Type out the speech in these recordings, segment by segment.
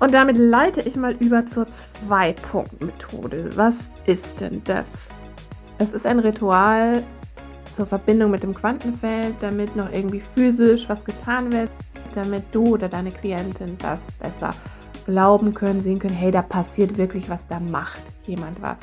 Und damit leite ich mal über zur Zwei-Punkt-Methode. Was ist denn das? Es ist ein Ritual zur Verbindung mit dem Quantenfeld, damit noch irgendwie physisch was getan wird, damit du oder deine Klientin das besser glauben können, sehen können, hey, da passiert wirklich was, da macht jemand was.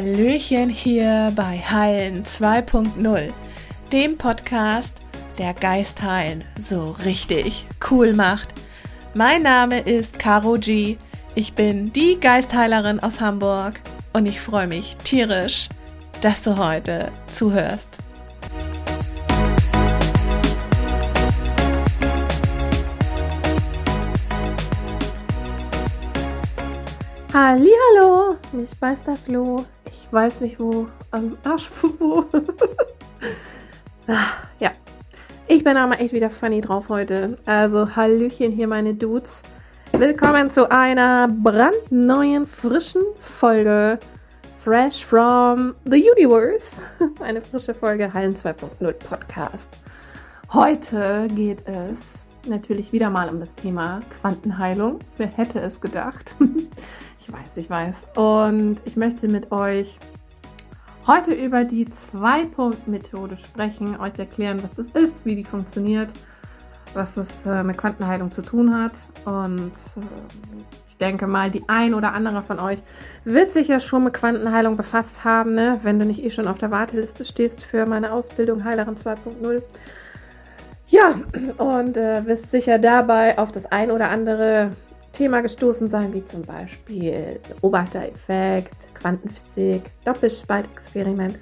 Hallöchen hier bei Heilen 2.0, dem Podcast, der Geist heilen so richtig cool macht. Mein Name ist Caro G. Ich bin die Geistheilerin aus Hamburg und ich freue mich tierisch, dass du heute zuhörst. Hallo, ich weiß der Flo. Ich weiß nicht wo. Am Arsch wo. Ah, ja. Ich bin aber echt wieder funny drauf heute. Also Hallöchen hier meine Dudes. Willkommen zu einer brandneuen, frischen Folge. Fresh from the Universe. Eine frische Folge Hallen 2.0 Podcast. Heute geht es natürlich wieder mal um das Thema Quantenheilung. Wer hätte es gedacht? Ich weiß, ich weiß. Und ich möchte mit euch heute über die Zwei-Punkt-Methode sprechen, euch erklären, was das ist, wie die funktioniert, was es äh, mit Quantenheilung zu tun hat. Und äh, ich denke mal, die ein oder andere von euch wird sich ja schon mit Quantenheilung befasst haben, ne? wenn du nicht eh schon auf der Warteliste stehst für meine Ausbildung Heilerin 2.0. Ja, und äh, wirst sicher dabei auf das ein oder andere Thema gestoßen sein, wie zum Beispiel Beobachtereffekt, Quantenphysik, Doppelspaltexperiment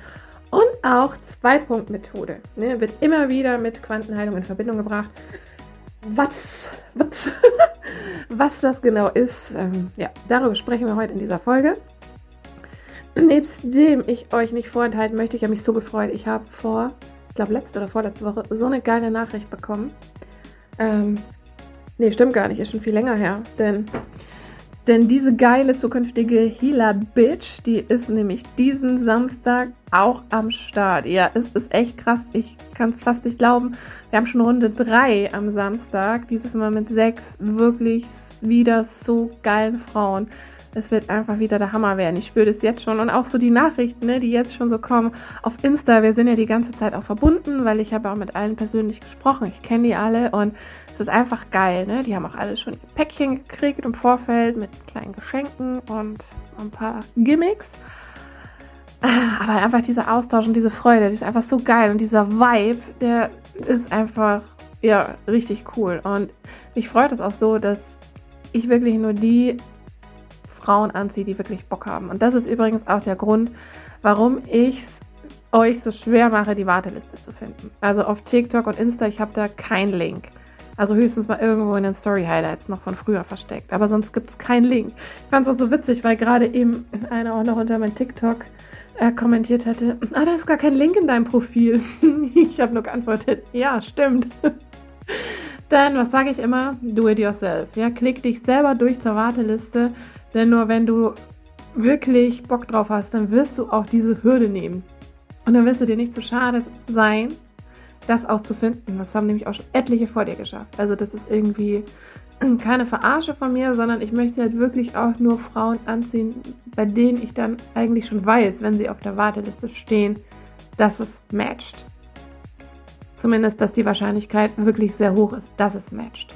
und auch Zwei-Punkt-Methode. Ne, wird immer wieder mit Quantenheilung in Verbindung gebracht. Was, was, was das genau ist, ähm, ja, darüber sprechen wir heute in dieser Folge. Nebst dem ich euch nicht vorenthalten möchte, ich habe mich so gefreut. Ich habe vor, ich glaube letzte oder vorletzte Woche so eine geile Nachricht bekommen. Ähm, Nee, stimmt gar nicht, ist schon viel länger her. Denn, denn diese geile zukünftige Healer-Bitch, die ist nämlich diesen Samstag auch am Start. Ja, es ist echt krass. Ich kann es fast nicht glauben. Wir haben schon Runde 3 am Samstag. Dieses Mal mit sechs wirklich wieder so geilen Frauen. Es wird einfach wieder der Hammer werden. Ich spüre das jetzt schon. Und auch so die Nachrichten, ne, die jetzt schon so kommen auf Insta. Wir sind ja die ganze Zeit auch verbunden, weil ich habe auch mit allen persönlich gesprochen. Ich kenne die alle und ist einfach geil, ne? Die haben auch alle schon ihr Päckchen gekriegt im Vorfeld mit kleinen Geschenken und ein paar Gimmicks. Aber einfach dieser Austausch und diese Freude, die ist einfach so geil. Und dieser Vibe, der ist einfach, ja, richtig cool. Und mich freut es auch so, dass ich wirklich nur die Frauen anziehe, die wirklich Bock haben. Und das ist übrigens auch der Grund, warum ich es euch so schwer mache, die Warteliste zu finden. Also auf TikTok und Insta, ich habe da keinen Link. Also höchstens mal irgendwo in den Story Highlights noch von früher versteckt. Aber sonst gibt es keinen Link. Ich fand es auch so witzig, weil gerade eben einer auch noch unter mein TikTok äh, kommentiert hatte, ah, da ist gar kein Link in deinem Profil. ich habe nur geantwortet, ja, stimmt. Dann, was sage ich immer? Do it yourself. Ja, klick dich selber durch zur Warteliste, denn nur wenn du wirklich Bock drauf hast, dann wirst du auch diese Hürde nehmen. Und dann wirst du dir nicht zu schade sein, das auch zu finden. Das haben nämlich auch schon etliche vor dir geschafft. Also das ist irgendwie keine Verarsche von mir, sondern ich möchte halt wirklich auch nur Frauen anziehen, bei denen ich dann eigentlich schon weiß, wenn sie auf der Warteliste stehen, dass es matcht. Zumindest, dass die Wahrscheinlichkeit wirklich sehr hoch ist, dass es matcht.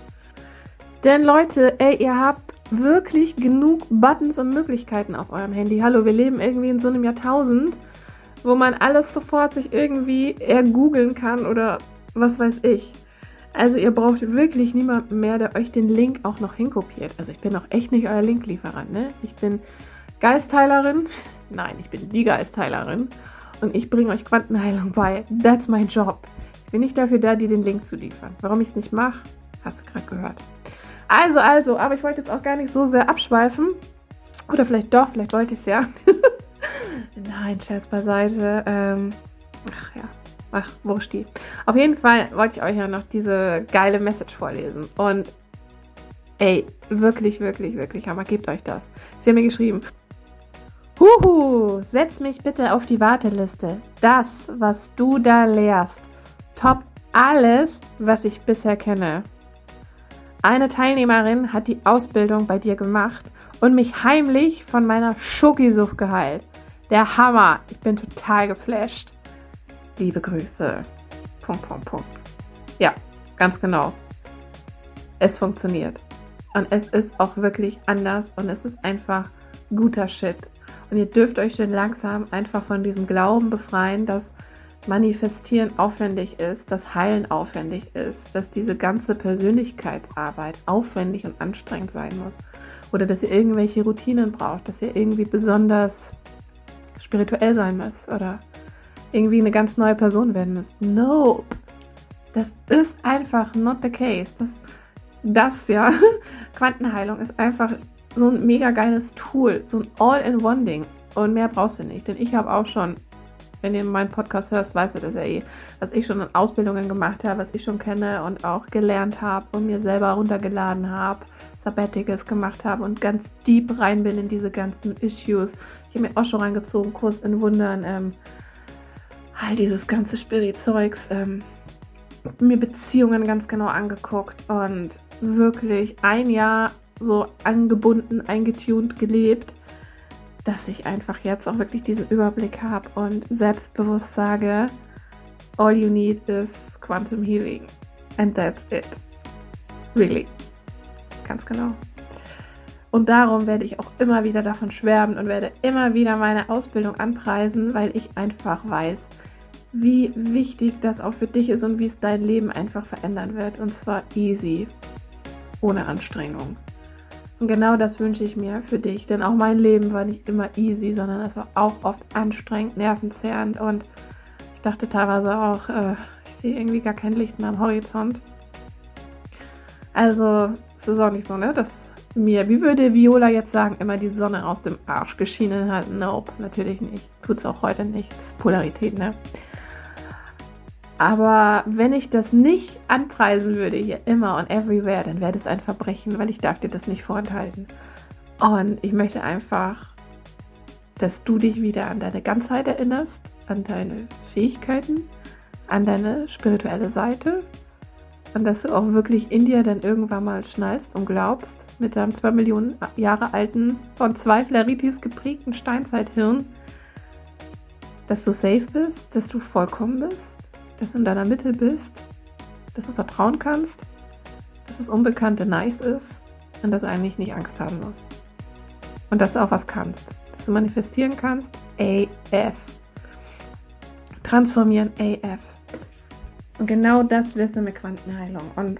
Denn Leute, ey, ihr habt wirklich genug Buttons und Möglichkeiten auf eurem Handy. Hallo, wir leben irgendwie in so einem Jahrtausend wo man alles sofort sich irgendwie ergoogeln kann oder was weiß ich. Also ihr braucht wirklich niemanden mehr, der euch den Link auch noch hinkopiert. Also ich bin auch echt nicht euer Linklieferant, ne? Ich bin Geistheilerin. Nein, ich bin die Geistheilerin. Und ich bringe euch Quantenheilung bei. That's my job. Ich bin nicht dafür da, dir den Link zu liefern. Warum ich es nicht mache, hast du gerade gehört. Also, also, aber ich wollte jetzt auch gar nicht so sehr abschweifen. Oder vielleicht doch, vielleicht wollte ich es ja. Nein, Scherz beiseite. Ähm, ach ja, ach, wurscht die. Auf jeden Fall wollte ich euch ja noch diese geile Message vorlesen. Und Ey, wirklich, wirklich, wirklich Hammer. Gebt euch das. Sie haben mir geschrieben, Huhu, setz mich bitte auf die Warteliste. Das, was du da lehrst, top alles, was ich bisher kenne. Eine Teilnehmerin hat die Ausbildung bei dir gemacht und mich heimlich von meiner Schokisucht geheilt. Der Hammer. Ich bin total geflasht. Liebe Grüße. Punkt, Punkt, Punkt. Ja, ganz genau. Es funktioniert. Und es ist auch wirklich anders und es ist einfach guter Shit. Und ihr dürft euch schon langsam einfach von diesem Glauben befreien, dass Manifestieren aufwendig ist, dass Heilen aufwendig ist, dass diese ganze Persönlichkeitsarbeit aufwendig und anstrengend sein muss. Oder dass ihr irgendwelche Routinen braucht, dass ihr irgendwie besonders spirituell sein müsst oder irgendwie eine ganz neue Person werden müsst. Nope. Das ist einfach not the case. Das, das ja, Quantenheilung ist einfach so ein mega geiles Tool, so ein All-in-One-Ding. Und mehr brauchst du nicht, denn ich habe auch schon, wenn ihr meinen Podcast hörst, weißt du das ja eh, was ich schon in Ausbildungen gemacht habe, was ich schon kenne und auch gelernt habe und mir selber runtergeladen habe, Sabbaticals gemacht habe und ganz deep rein bin in diese ganzen Issues. Ich habe mir auch schon reingezogen, Kurs in Wundern, ähm, all dieses ganze Spirit-Zeugs, ähm, mir Beziehungen ganz genau angeguckt und wirklich ein Jahr so angebunden, eingetunt gelebt, dass ich einfach jetzt auch wirklich diesen Überblick habe und selbstbewusst sage, all you need is Quantum Healing. And that's it. Really. Ganz genau. Und darum werde ich auch immer wieder davon schwärmen und werde immer wieder meine Ausbildung anpreisen, weil ich einfach weiß, wie wichtig das auch für dich ist und wie es dein Leben einfach verändern wird. Und zwar easy, ohne Anstrengung. Und genau das wünsche ich mir für dich, denn auch mein Leben war nicht immer easy, sondern es war auch oft anstrengend, nervenzerrend und ich dachte teilweise auch, äh, ich sehe irgendwie gar kein Licht mehr am Horizont. Also, es ist auch nicht so, ne, dass mir, wie würde Viola jetzt sagen, immer die Sonne aus dem Arsch geschienen hat. Nope, natürlich nicht. Tut es auch heute nicht. Das ist Polarität, ne? Aber wenn ich das nicht anpreisen würde, hier immer und everywhere, dann wäre das ein Verbrechen, weil ich darf dir das nicht vorenthalten. Und ich möchte einfach, dass du dich wieder an deine Ganzheit erinnerst, an deine Fähigkeiten, an deine spirituelle Seite und dass du auch wirklich in dir dann irgendwann mal schnallst und glaubst, mit deinem zwei Millionen Jahre alten, von zwei Fleritis geprägten Steinzeithirn, dass du safe bist, dass du vollkommen bist dass du in deiner Mitte bist, dass du vertrauen kannst, dass das Unbekannte nice ist und dass du eigentlich nicht Angst haben musst. Und dass du auch was kannst, dass du manifestieren kannst, AF. Transformieren, AF. Und genau das wirst du mit Quantenheilung. Und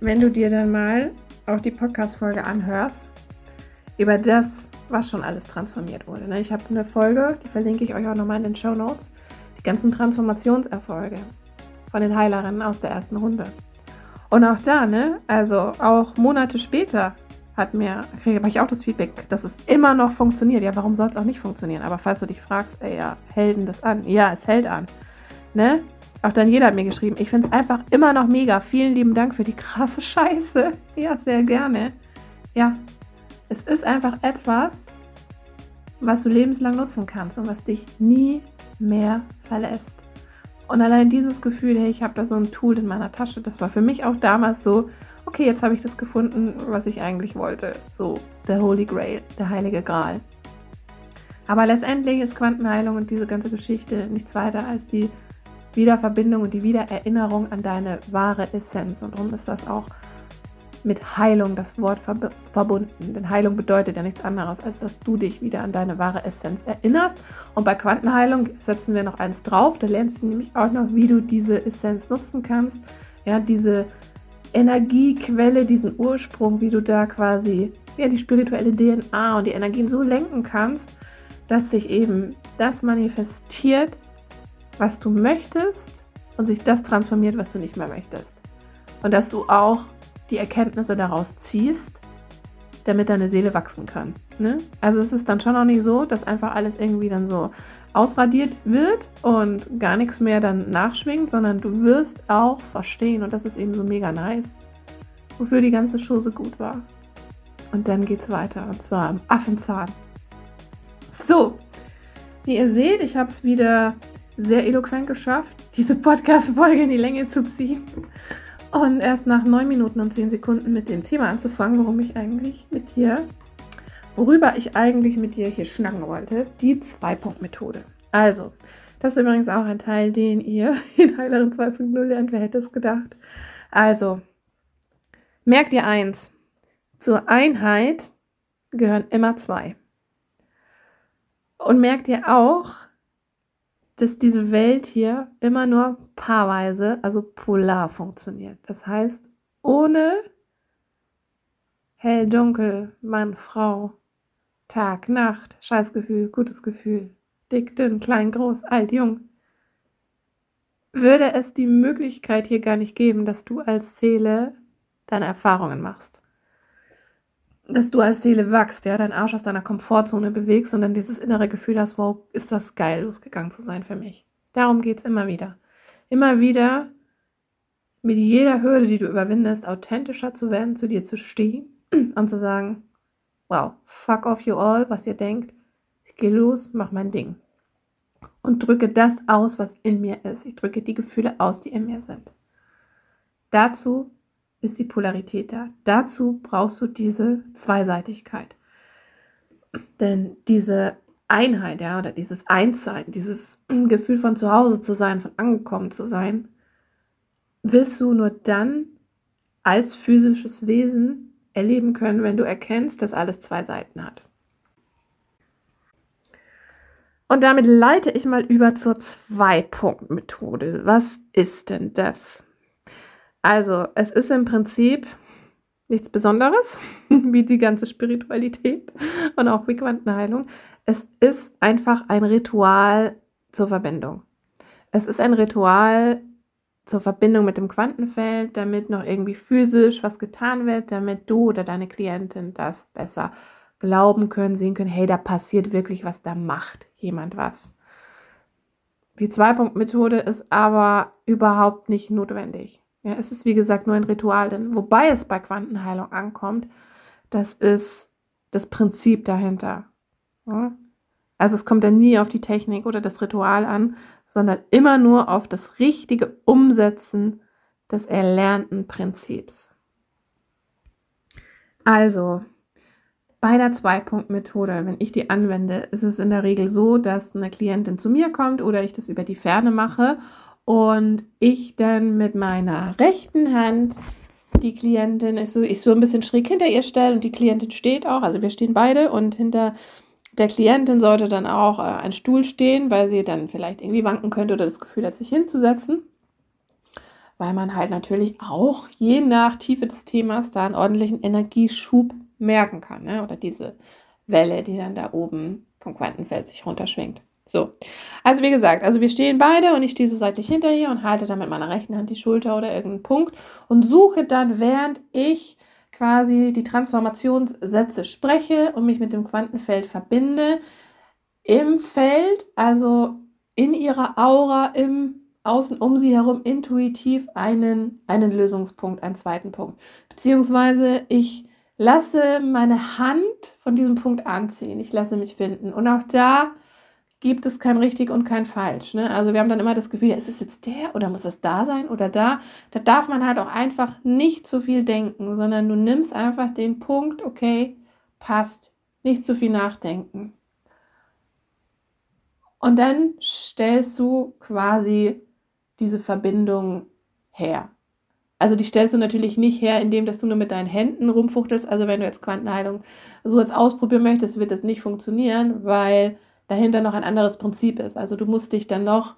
wenn du dir dann mal auch die Podcast-Folge anhörst, über das, was schon alles transformiert wurde. Ne? Ich habe eine Folge, die verlinke ich euch auch nochmal in den Show Notes die ganzen Transformationserfolge von den Heilerinnen aus der ersten Runde. Und auch da, ne, also auch Monate später hat mir, kriege ich auch das Feedback, dass es immer noch funktioniert. Ja, warum soll es auch nicht funktionieren? Aber falls du dich fragst, ey, ja, helden das an? Ja, es hält an. Ne? Auch jeder hat mir geschrieben, ich finde es einfach immer noch mega. Vielen lieben Dank für die krasse Scheiße. Ja, sehr gerne. Ja, es ist einfach etwas, was du lebenslang nutzen kannst und was dich nie mehr verlässt. Und allein dieses Gefühl, hey, ich habe da so ein Tool in meiner Tasche, das war für mich auch damals so, okay, jetzt habe ich das gefunden, was ich eigentlich wollte. So, der Holy Grail, der heilige Gral. Aber letztendlich ist Quantenheilung und diese ganze Geschichte nichts weiter als die Wiederverbindung und die Wiedererinnerung an deine wahre Essenz. Und darum ist das auch mit Heilung das Wort verb verbunden. Denn Heilung bedeutet ja nichts anderes, als dass du dich wieder an deine wahre Essenz erinnerst. Und bei Quantenheilung setzen wir noch eins drauf. Da lernst du nämlich auch noch, wie du diese Essenz nutzen kannst. Ja, diese Energiequelle, diesen Ursprung, wie du da quasi ja, die spirituelle DNA und die Energien so lenken kannst, dass sich eben das manifestiert, was du möchtest und sich das transformiert, was du nicht mehr möchtest. Und dass du auch die Erkenntnisse daraus ziehst, damit deine Seele wachsen kann. Ne? Also es ist dann schon auch nicht so, dass einfach alles irgendwie dann so ausradiert wird und gar nichts mehr dann nachschwingt, sondern du wirst auch verstehen, und das ist eben so mega nice, wofür die ganze Show so gut war. Und dann geht's weiter, und zwar am Affenzahn. So, wie ihr seht, ich habe es wieder sehr eloquent geschafft, diese Podcast-Folge in die Länge zu ziehen. Und erst nach 9 Minuten und 10 Sekunden mit dem Thema anzufangen, worum ich eigentlich mit dir, worüber ich eigentlich mit dir hier schnacken wollte, die Zwei-Punkt-Methode. Also, das ist übrigens auch ein Teil, den ihr in Heilerin 2.0 lernt. Wer hätte es gedacht? Also, merkt ihr eins. Zur Einheit gehören immer zwei. Und merkt ihr auch, dass diese Welt hier immer nur paarweise, also polar funktioniert. Das heißt, ohne hell, dunkel, Mann, Frau, Tag, Nacht, Scheißgefühl, gutes Gefühl, dick, dünn, klein, groß, alt, jung, würde es die Möglichkeit hier gar nicht geben, dass du als Seele deine Erfahrungen machst. Dass du als Seele wachst, ja, deinen Arsch aus deiner Komfortzone bewegst und dann dieses innere Gefühl hast, wow, ist das geil, losgegangen zu sein für mich. Darum geht es immer wieder. Immer wieder mit jeder Hürde, die du überwindest, authentischer zu werden, zu dir zu stehen und zu sagen, wow, fuck off you all, was ihr denkt, ich gehe los, mach mein Ding. Und drücke das aus, was in mir ist. Ich drücke die Gefühle aus, die in mir sind. Dazu ist die Polarität da. Dazu brauchst du diese Zweiseitigkeit. Denn diese Einheit, ja, oder dieses Einssein, dieses Gefühl von zu Hause zu sein, von angekommen zu sein, wirst du nur dann als physisches Wesen erleben können, wenn du erkennst, dass alles zwei Seiten hat. Und damit leite ich mal über zur Zwei-Punkt-Methode. Was ist denn das? Also, es ist im Prinzip nichts Besonderes, wie die ganze Spiritualität und auch wie Quantenheilung. Es ist einfach ein Ritual zur Verbindung. Es ist ein Ritual zur Verbindung mit dem Quantenfeld, damit noch irgendwie physisch was getan wird, damit du oder deine Klientin das besser glauben können, sehen können, hey, da passiert wirklich was, da macht jemand was. Die Zwei-Punkt-Methode ist aber überhaupt nicht notwendig. Ja, es ist wie gesagt nur ein Ritual, denn wobei es bei Quantenheilung ankommt, das ist das Prinzip dahinter. Ja? Also es kommt dann nie auf die Technik oder das Ritual an, sondern immer nur auf das richtige Umsetzen des erlernten Prinzips. Also, bei der Zwei-Punkt-Methode, wenn ich die anwende, ist es in der Regel so, dass eine Klientin zu mir kommt oder ich das über die Ferne mache und ich dann mit meiner rechten Hand die Klientin ist so, ich so ein bisschen schräg hinter ihr stelle und die Klientin steht auch, also wir stehen beide und hinter der Klientin sollte dann auch äh, ein Stuhl stehen, weil sie dann vielleicht irgendwie wanken könnte oder das Gefühl hat, sich hinzusetzen. Weil man halt natürlich auch je nach Tiefe des Themas da einen ordentlichen Energieschub merken kann. Ne? Oder diese Welle, die dann da oben vom Quantenfeld sich runterschwingt. So, also wie gesagt, also wir stehen beide und ich stehe so seitlich hinter ihr und halte dann mit meiner rechten Hand die Schulter oder irgendeinen Punkt und suche dann, während ich quasi die Transformationssätze spreche und mich mit dem Quantenfeld verbinde, im Feld, also in ihrer Aura, im Außen um sie herum intuitiv einen, einen Lösungspunkt, einen zweiten Punkt. Beziehungsweise ich lasse meine Hand von diesem Punkt anziehen. Ich lasse mich finden. Und auch da gibt es kein richtig und kein falsch. Ne? Also wir haben dann immer das Gefühl, ist es jetzt der oder muss es da sein oder da? Da darf man halt auch einfach nicht zu viel denken, sondern du nimmst einfach den Punkt, okay, passt, nicht zu viel nachdenken. Und dann stellst du quasi diese Verbindung her. Also die stellst du natürlich nicht her, indem dass du nur mit deinen Händen rumfuchtelst. Also wenn du jetzt Quantenheilung so jetzt ausprobieren möchtest, wird das nicht funktionieren, weil dahinter noch ein anderes Prinzip ist. Also du musst dich dann noch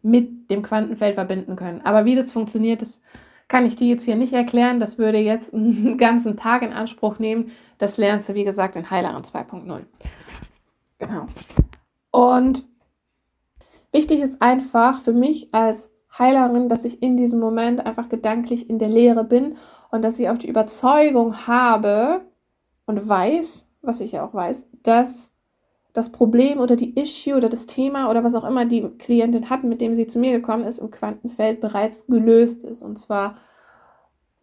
mit dem Quantenfeld verbinden können. Aber wie das funktioniert, das kann ich dir jetzt hier nicht erklären. Das würde jetzt einen ganzen Tag in Anspruch nehmen. Das lernst du, wie gesagt, in Heileren 2.0. Genau. Und wichtig ist einfach für mich als Heilerin, dass ich in diesem Moment einfach gedanklich in der Lehre bin und dass ich auch die Überzeugung habe und weiß, was ich ja auch weiß, dass das Problem oder die Issue oder das Thema oder was auch immer die Klientin hat, mit dem sie zu mir gekommen ist, im Quantenfeld bereits gelöst ist. Und zwar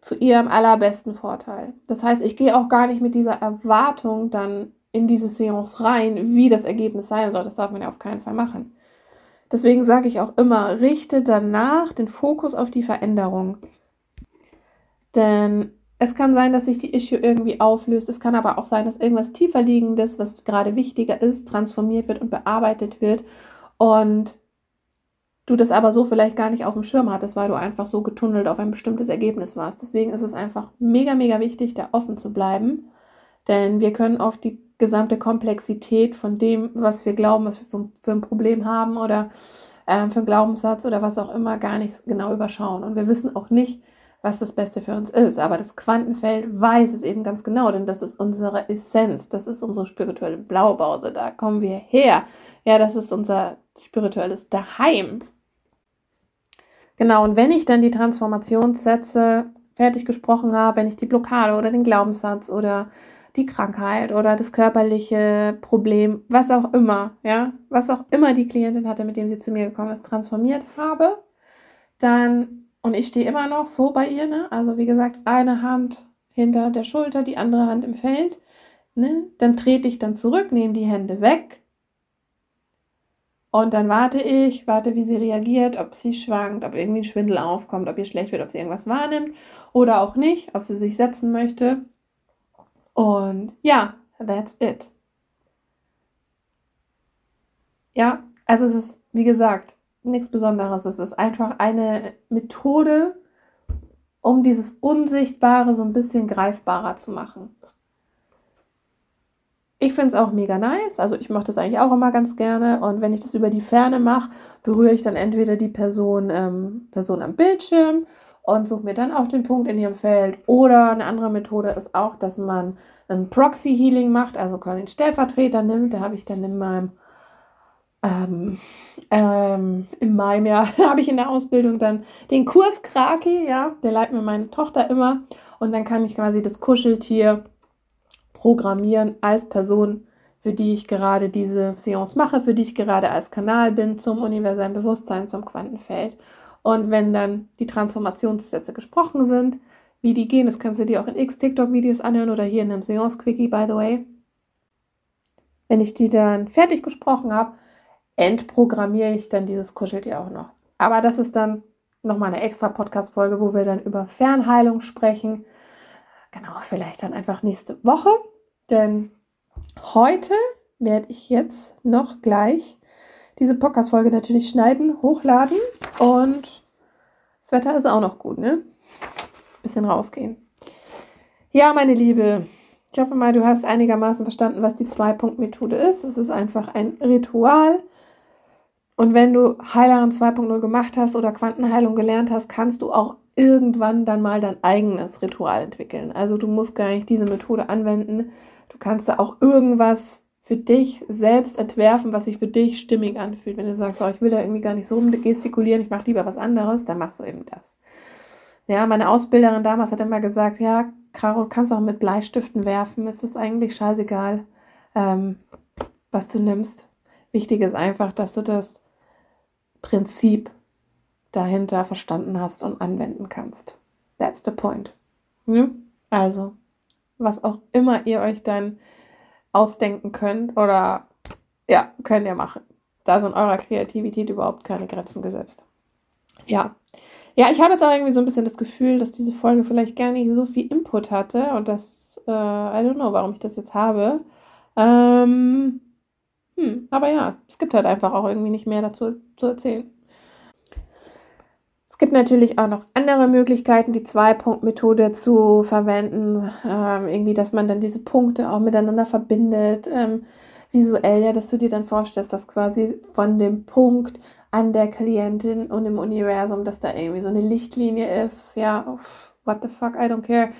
zu ihrem allerbesten Vorteil. Das heißt, ich gehe auch gar nicht mit dieser Erwartung dann in diese Seance rein, wie das Ergebnis sein soll. Das darf man ja auf keinen Fall machen. Deswegen sage ich auch immer, richte danach den Fokus auf die Veränderung. Denn es kann sein, dass sich die Issue irgendwie auflöst. Es kann aber auch sein, dass irgendwas tiefer liegendes, was gerade wichtiger ist, transformiert wird und bearbeitet wird. Und du das aber so vielleicht gar nicht auf dem Schirm hattest, weil du einfach so getunnelt auf ein bestimmtes Ergebnis warst. Deswegen ist es einfach mega, mega wichtig, da offen zu bleiben. Denn wir können oft die gesamte Komplexität von dem, was wir glauben, was wir für, für ein Problem haben oder äh, für einen Glaubenssatz oder was auch immer, gar nicht genau überschauen. Und wir wissen auch nicht, was das Beste für uns ist. Aber das Quantenfeld weiß es eben ganz genau, denn das ist unsere Essenz, das ist unsere spirituelle Blaupause, da kommen wir her. Ja, das ist unser spirituelles Daheim. Genau, und wenn ich dann die Transformationssätze fertig gesprochen habe, wenn ich die Blockade oder den Glaubenssatz oder die Krankheit oder das körperliche Problem, was auch immer, ja, was auch immer die Klientin hatte, mit dem sie zu mir gekommen ist, transformiert habe, dann, und ich stehe immer noch so bei ihr, ne, also wie gesagt, eine Hand hinter der Schulter, die andere Hand im Feld, ne, dann trete ich dann zurück, nehme die Hände weg und dann warte ich, warte, wie sie reagiert, ob sie schwankt, ob irgendwie ein Schwindel aufkommt, ob ihr schlecht wird, ob sie irgendwas wahrnimmt oder auch nicht, ob sie sich setzen möchte. Und ja, that's it. Ja, also es ist, wie gesagt, nichts Besonderes. Es ist einfach eine Methode, um dieses Unsichtbare so ein bisschen greifbarer zu machen. Ich finde es auch mega nice. Also ich mache das eigentlich auch immer ganz gerne. Und wenn ich das über die Ferne mache, berühre ich dann entweder die Person, ähm, Person am Bildschirm und suche mir dann auch den Punkt in ihrem Feld. Oder eine andere Methode ist auch, dass man ein Proxy Healing macht, also quasi einen Stellvertreter nimmt. Da habe ich dann in meinem ähm, ähm, im Mai ja, habe ich in der Ausbildung dann den Kurs Kraki, ja, der leitet mir meine Tochter immer und dann kann ich quasi das Kuscheltier programmieren als Person, für die ich gerade diese Seance mache, für die ich gerade als Kanal bin zum universellen Bewusstsein, zum Quantenfeld. Und wenn dann die Transformationssätze gesprochen sind, wie die gehen, das kannst du dir auch in X-TikTok-Videos anhören oder hier in einem Seance-Quickie, by the way. Wenn ich die dann fertig gesprochen habe, entprogrammiere ich dann dieses Kuscheltier auch noch. Aber das ist dann nochmal eine extra Podcast-Folge, wo wir dann über Fernheilung sprechen. Genau, vielleicht dann einfach nächste Woche, denn heute werde ich jetzt noch gleich diese Podcast-Folge natürlich schneiden, hochladen und das Wetter ist auch noch gut, ne? Bisschen rausgehen. Ja, meine Liebe, ich hoffe mal, du hast einigermaßen verstanden, was die Zwei-Punkt-Methode ist. Es ist einfach ein Ritual. Und wenn du Heileren 2.0 gemacht hast oder Quantenheilung gelernt hast, kannst du auch irgendwann dann mal dein eigenes Ritual entwickeln. Also du musst gar nicht diese Methode anwenden. Du kannst da auch irgendwas für dich selbst entwerfen, was sich für dich stimmig anfühlt. Wenn du sagst, oh, ich will da irgendwie gar nicht so rumgestikulieren, ich mache lieber was anderes, dann machst du eben das. Ja, meine Ausbilderin damals hat immer gesagt, ja, Caro, kannst auch mit Bleistiften werfen, es ist eigentlich scheißegal, ähm, was du nimmst. Wichtig ist einfach, dass du das Prinzip dahinter verstanden hast und anwenden kannst. That's the point. Hm? Also, was auch immer ihr euch dann ausdenken könnt oder ja, könnt ihr machen. Da sind eurer Kreativität überhaupt keine Grenzen gesetzt. Ja. Ja, ich habe jetzt auch irgendwie so ein bisschen das Gefühl, dass diese Folge vielleicht gar nicht so viel Input hatte und das, äh, I don't know, warum ich das jetzt habe. Ähm, hm, aber ja, es gibt halt einfach auch irgendwie nicht mehr dazu zu erzählen gibt natürlich auch noch andere Möglichkeiten, die Zwei-Punkt-Methode zu verwenden. Ähm, irgendwie, dass man dann diese Punkte auch miteinander verbindet, ähm, visuell, ja, dass du dir dann vorstellst, dass quasi von dem Punkt an der Klientin und im Universum, dass da irgendwie so eine Lichtlinie ist. Ja, what the fuck, I don't care.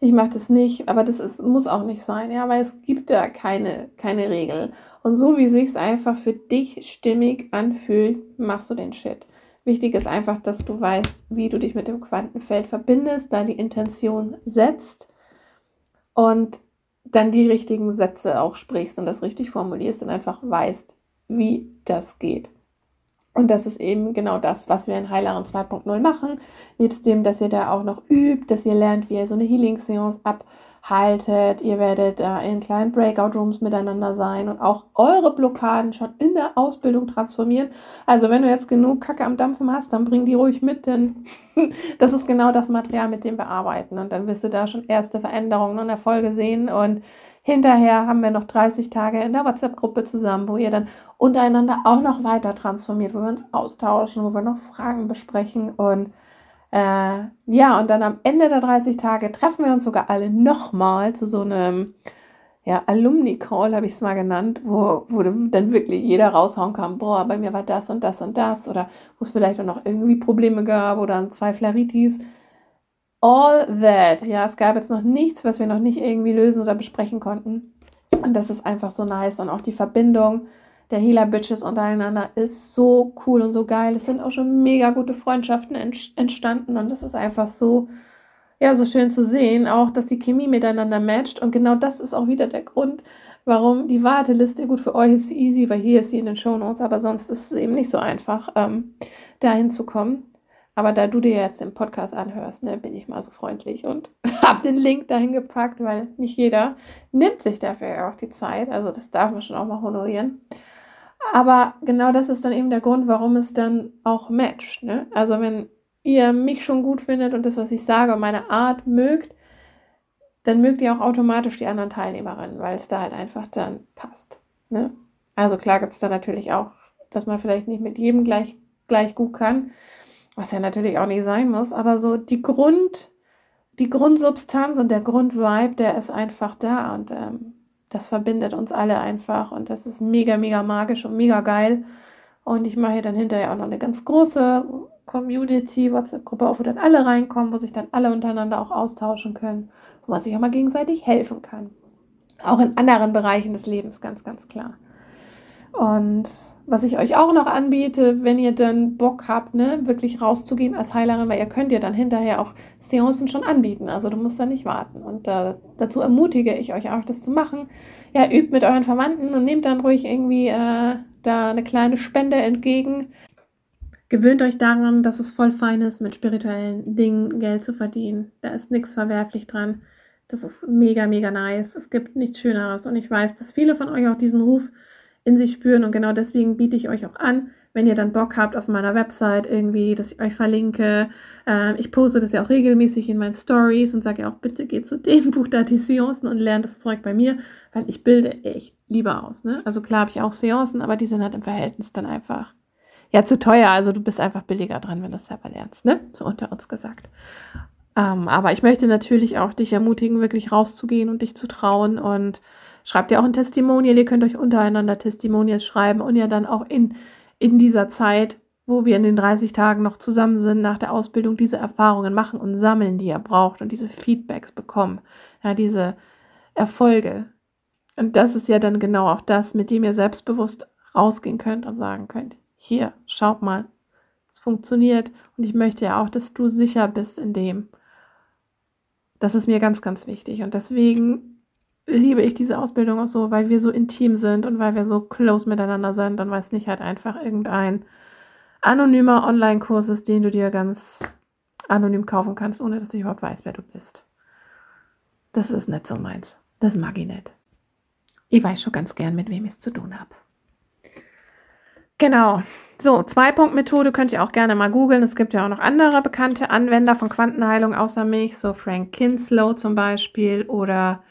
Ich mache das nicht, aber das ist, muss auch nicht sein, ja, weil es gibt da keine, keine Regel. Und so wie sich es einfach für dich stimmig anfühlt, machst du den Shit. Wichtig ist einfach, dass du weißt, wie du dich mit dem Quantenfeld verbindest, da die Intention setzt und dann die richtigen Sätze auch sprichst und das richtig formulierst und einfach weißt, wie das geht. Und das ist eben genau das, was wir in Heilerin 2.0 machen. Nebst dem, dass ihr da auch noch übt, dass ihr lernt, wie ihr so eine Healing-Seance abhaltet. Ihr werdet äh, in kleinen Breakout-Rooms miteinander sein und auch eure Blockaden schon in der Ausbildung transformieren. Also wenn du jetzt genug Kacke am Dampfen hast, dann bring die ruhig mit, denn das ist genau das Material, mit dem wir arbeiten. Und dann wirst du da schon erste Veränderungen und Erfolge sehen und Hinterher haben wir noch 30 Tage in der WhatsApp-Gruppe zusammen, wo ihr dann untereinander auch noch weiter transformiert, wo wir uns austauschen, wo wir noch Fragen besprechen. Und äh, ja, und dann am Ende der 30 Tage treffen wir uns sogar alle nochmal zu so einem ja, Alumni-Call, habe ich es mal genannt, wo, wo dann wirklich jeder raushauen kann, boah, bei mir war das und das und das, oder wo es vielleicht auch noch irgendwie Probleme gab oder zwei Flaritis all that. Ja, es gab jetzt noch nichts, was wir noch nicht irgendwie lösen oder besprechen konnten. Und das ist einfach so nice. Und auch die Verbindung der Healer Bitches untereinander ist so cool und so geil. Es sind auch schon mega gute Freundschaften entstanden. Und das ist einfach so, ja, so schön zu sehen. Auch, dass die Chemie miteinander matcht. Und genau das ist auch wieder der Grund, warum die Warteliste, gut für euch ist sie easy, weil hier ist sie in den Show Notes, aber sonst ist es eben nicht so einfach, ähm, dahin zu. Aber da du dir jetzt den Podcast anhörst, ne, bin ich mal so freundlich und habe den Link dahin gepackt, weil nicht jeder nimmt sich dafür ja auch die Zeit. Also das darf man schon auch mal honorieren. Aber genau das ist dann eben der Grund, warum es dann auch matcht. Ne? Also wenn ihr mich schon gut findet und das, was ich sage, meine Art mögt, dann mögt ihr auch automatisch die anderen Teilnehmerinnen, weil es da halt einfach dann passt. Ne? Also klar gibt es da natürlich auch, dass man vielleicht nicht mit jedem gleich, gleich gut kann was ja natürlich auch nicht sein muss, aber so die Grund, die Grundsubstanz und der Grundvibe, der ist einfach da und ähm, das verbindet uns alle einfach und das ist mega, mega magisch und mega geil. Und ich mache hier dann hinterher auch noch eine ganz große Community, WhatsApp-Gruppe auf, wo dann alle reinkommen, wo sich dann alle untereinander auch austauschen können, wo man sich auch mal gegenseitig helfen kann. Auch in anderen Bereichen des Lebens, ganz, ganz klar. Und was ich euch auch noch anbiete, wenn ihr dann Bock habt, ne, wirklich rauszugehen als Heilerin, weil ihr könnt ja dann hinterher auch Seancen schon anbieten. Also du musst da nicht warten. Und äh, dazu ermutige ich euch auch, das zu machen. Ja, übt mit euren Verwandten und nehmt dann ruhig irgendwie äh, da eine kleine Spende entgegen. Gewöhnt euch daran, dass es voll fein ist, mit spirituellen Dingen Geld zu verdienen. Da ist nichts verwerflich dran. Das ist mega, mega nice. Es gibt nichts Schöneres. Und ich weiß, dass viele von euch auch diesen Ruf in sich spüren. Und genau deswegen biete ich euch auch an, wenn ihr dann Bock habt auf meiner Website irgendwie, dass ich euch verlinke. Ähm, ich poste das ja auch regelmäßig in meinen Stories und sage ja auch, bitte geht zu dem Buch da die Seancen und lernt das Zeug bei mir, weil ich bilde echt lieber aus. Ne? Also klar habe ich auch Seancen, aber die sind halt im Verhältnis dann einfach ja zu teuer. Also du bist einfach billiger dran, wenn du es selber lernst. Ne? So unter uns gesagt. Ähm, aber ich möchte natürlich auch dich ermutigen, wirklich rauszugehen und dich zu trauen und Schreibt ihr auch ein Testimonial, ihr könnt euch untereinander Testimonials schreiben und ja dann auch in, in dieser Zeit, wo wir in den 30 Tagen noch zusammen sind, nach der Ausbildung diese Erfahrungen machen und sammeln, die ihr braucht und diese Feedbacks bekommen, ja, diese Erfolge. Und das ist ja dann genau auch das, mit dem ihr selbstbewusst rausgehen könnt und sagen könnt, hier, schaut mal, es funktioniert und ich möchte ja auch, dass du sicher bist in dem. Das ist mir ganz, ganz wichtig und deswegen liebe ich diese Ausbildung auch so, weil wir so intim sind und weil wir so close miteinander sind und weil es nicht halt einfach irgendein anonymer Online-Kurs ist, den du dir ganz anonym kaufen kannst, ohne dass ich überhaupt weiß, wer du bist. Das ist nicht so meins. Das mag ich nicht. Ich weiß schon ganz gern, mit wem ich es zu tun habe. Genau. So, Zwei-Punkt-Methode könnt ihr auch gerne mal googeln. Es gibt ja auch noch andere bekannte Anwender von Quantenheilung außer mich, so Frank Kinslow zum Beispiel oder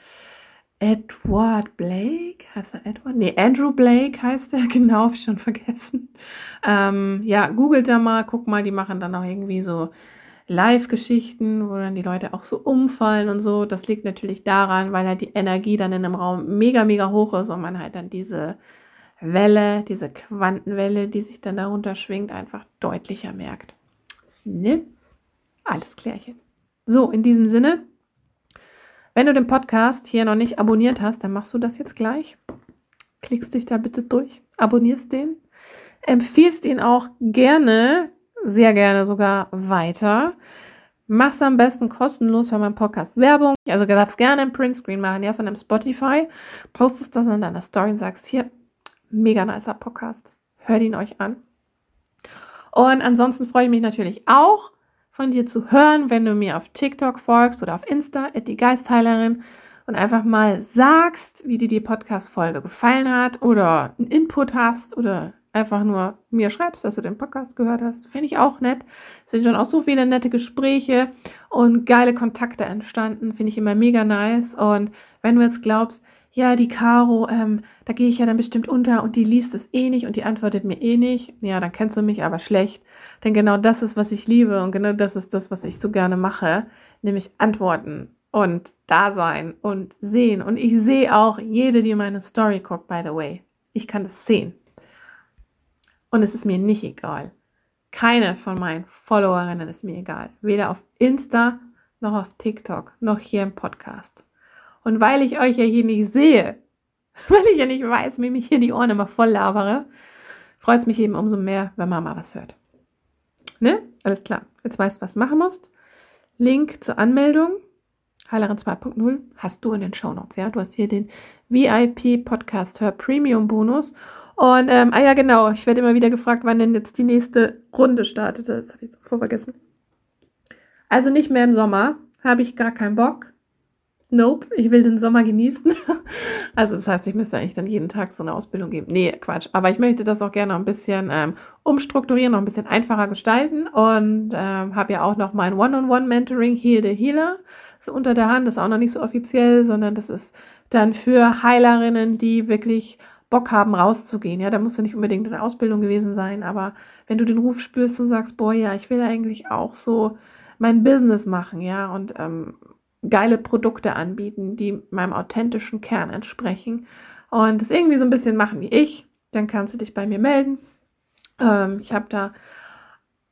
Edward Blake, heißt er Edward? Nee, Andrew Blake heißt er, genau, hab ich schon vergessen. Ähm, ja, googelt da mal, guck mal, die machen dann auch irgendwie so Live-Geschichten, wo dann die Leute auch so umfallen und so. Das liegt natürlich daran, weil halt die Energie dann in einem Raum mega, mega hoch ist und man halt dann diese Welle, diese Quantenwelle, die sich dann darunter schwingt, einfach deutlicher merkt. Ne? Alles klärchen. So, in diesem Sinne, wenn du den Podcast hier noch nicht abonniert hast, dann machst du das jetzt gleich. Klickst dich da bitte durch, abonnierst den, empfiehlst ihn auch gerne, sehr gerne sogar weiter. Machst am besten kostenlos für meinen Podcast Werbung. Also du darfst gerne einen Printscreen machen, ja, von einem Spotify. Postest das in deiner Story und sagst, hier, mega nicer Podcast. Hört ihn euch an. Und ansonsten freue ich mich natürlich auch, von dir zu hören, wenn du mir auf TikTok folgst oder auf Insta, die Geistheilerin, und einfach mal sagst, wie dir die Podcast-Folge gefallen hat oder einen Input hast oder einfach nur mir schreibst, dass du den Podcast gehört hast. Finde ich auch nett. Es sind schon auch so viele nette Gespräche und geile Kontakte entstanden. Finde ich immer mega nice. Und wenn du jetzt glaubst, ja, die Caro, ähm, da gehe ich ja dann bestimmt unter und die liest es eh nicht und die antwortet mir eh nicht. Ja, dann kennst du mich aber schlecht. Denn genau das ist, was ich liebe und genau das ist das, was ich so gerne mache, nämlich antworten und da sein und sehen. Und ich sehe auch jede, die meine Story guckt, by the way. Ich kann das sehen. Und es ist mir nicht egal. Keine von meinen Followerinnen ist mir egal. Weder auf Insta noch auf TikTok noch hier im Podcast. Und weil ich euch ja hier nicht sehe, weil ich ja nicht weiß, wie mich hier die Ohren immer voll labere, freut es mich eben umso mehr, wenn man mal was hört. Ne? Alles klar. Jetzt weißt du, was du machen musst. Link zur Anmeldung. Heilerin 2.0 hast du in den Show Notes, ja? Du hast hier den VIP Podcast Hör Premium Bonus. Und, ähm, ah ja, genau, ich werde immer wieder gefragt, wann denn jetzt die nächste Runde startet. Das habe ich jetzt vorvergessen. Also nicht mehr im Sommer, habe ich gar keinen Bock. Nope, ich will den Sommer genießen. Also das heißt, ich müsste eigentlich dann jeden Tag so eine Ausbildung geben. Nee, Quatsch. Aber ich möchte das auch gerne ein bisschen ähm, umstrukturieren, noch ein bisschen einfacher gestalten und ähm, habe ja auch noch mein One-on-One-Mentoring Heal the Healer. So unter der Hand, das ist auch noch nicht so offiziell, sondern das ist dann für Heilerinnen, die wirklich Bock haben, rauszugehen. Ja, da muss ja nicht unbedingt eine Ausbildung gewesen sein, aber wenn du den Ruf spürst und sagst, boah, ja, ich will eigentlich auch so mein Business machen, ja, und ähm, geile Produkte anbieten, die meinem authentischen Kern entsprechen und das irgendwie so ein bisschen machen wie ich, dann kannst du dich bei mir melden. Ähm, ich habe da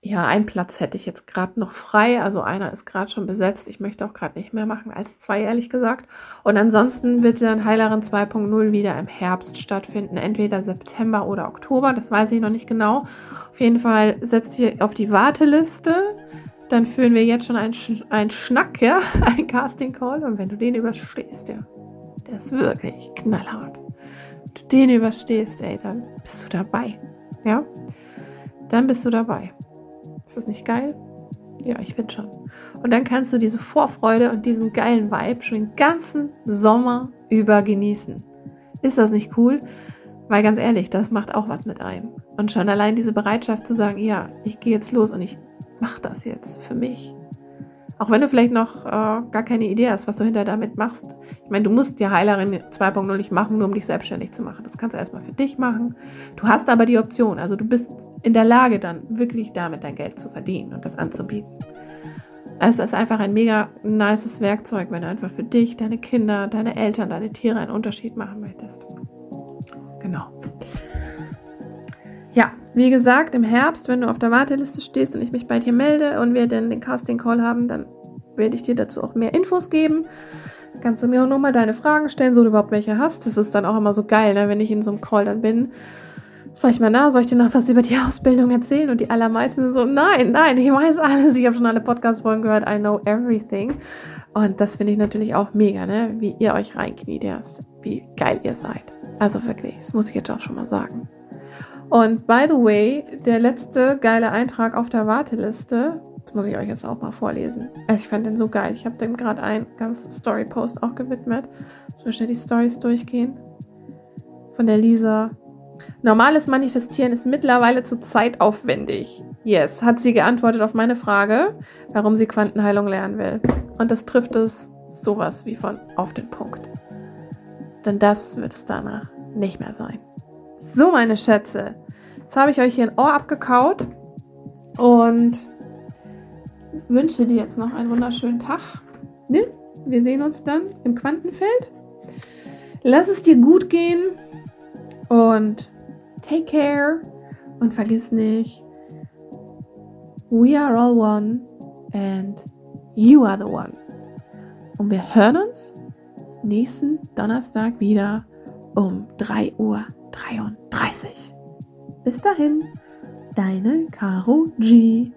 ja, einen Platz hätte ich jetzt gerade noch frei. Also einer ist gerade schon besetzt. Ich möchte auch gerade nicht mehr machen als zwei, ehrlich gesagt. Und ansonsten wird dann Heilerin 2.0 wieder im Herbst stattfinden. Entweder September oder Oktober. Das weiß ich noch nicht genau. Auf jeden Fall setzt ihr auf die Warteliste. Dann führen wir jetzt schon einen, Sch einen Schnack, ja, einen Casting Call. Und wenn du den überstehst, ja, der ist wirklich knallhart. Wenn du den überstehst, ey, dann bist du dabei. Ja, dann bist du dabei. Ist das nicht geil? Ja, ich finde schon. Und dann kannst du diese Vorfreude und diesen geilen Vibe schon den ganzen Sommer über genießen. Ist das nicht cool? Weil ganz ehrlich, das macht auch was mit einem. Und schon allein diese Bereitschaft zu sagen, ja, ich gehe jetzt los und ich mache das jetzt für mich. Auch wenn du vielleicht noch äh, gar keine Idee hast, was du hinter damit machst. Ich meine, du musst die Heilerin 2.0 nicht machen, nur um dich selbstständig zu machen. Das kannst du erstmal für dich machen. Du hast aber die Option. Also du bist in der Lage, dann wirklich damit dein Geld zu verdienen und das anzubieten. Es ist einfach ein mega nices Werkzeug, wenn du einfach für dich, deine Kinder, deine Eltern, deine Tiere einen Unterschied machen möchtest. Genau. Ja, wie gesagt, im Herbst, wenn du auf der Warteliste stehst und ich mich bei dir melde und wir dann den Casting Call haben, dann werde ich dir dazu auch mehr Infos geben. Kannst du mir auch nochmal deine Fragen stellen, so du überhaupt welche hast. Das ist dann auch immer so geil, ne, wenn ich in so einem Call dann bin Frag ich mal na, soll ich dir noch was über die Ausbildung erzählen? Und die allermeisten sind so, nein, nein, ich weiß alles, ich habe schon alle Podcast-Folgen gehört, I know everything. Und das finde ich natürlich auch mega, ne? Wie ihr euch reinkniet wie geil ihr seid. Also wirklich, das muss ich jetzt auch schon mal sagen. Und by the way, der letzte geile Eintrag auf der Warteliste, das muss ich euch jetzt auch mal vorlesen. Also ich fand den so geil. Ich habe dem gerade einen ganzen Story-Post auch gewidmet. So schnell die Stories durchgehen. Von der Lisa Normales Manifestieren ist mittlerweile zu zeitaufwendig. Yes, hat sie geantwortet auf meine Frage, warum sie Quantenheilung lernen will. Und das trifft es sowas wie von auf den Punkt. Denn das wird es danach nicht mehr sein. So, meine Schätze, jetzt habe ich euch hier ein Ohr abgekaut und wünsche dir jetzt noch einen wunderschönen Tag. Ne? Wir sehen uns dann im Quantenfeld. Lass es dir gut gehen und take care und vergiss nicht, we are all one and you are the one. Und wir hören uns nächsten Donnerstag wieder um 3.33 Uhr. Bis dahin, deine Caro G.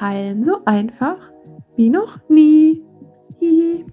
Heilen so einfach wie noch nie. Hihi.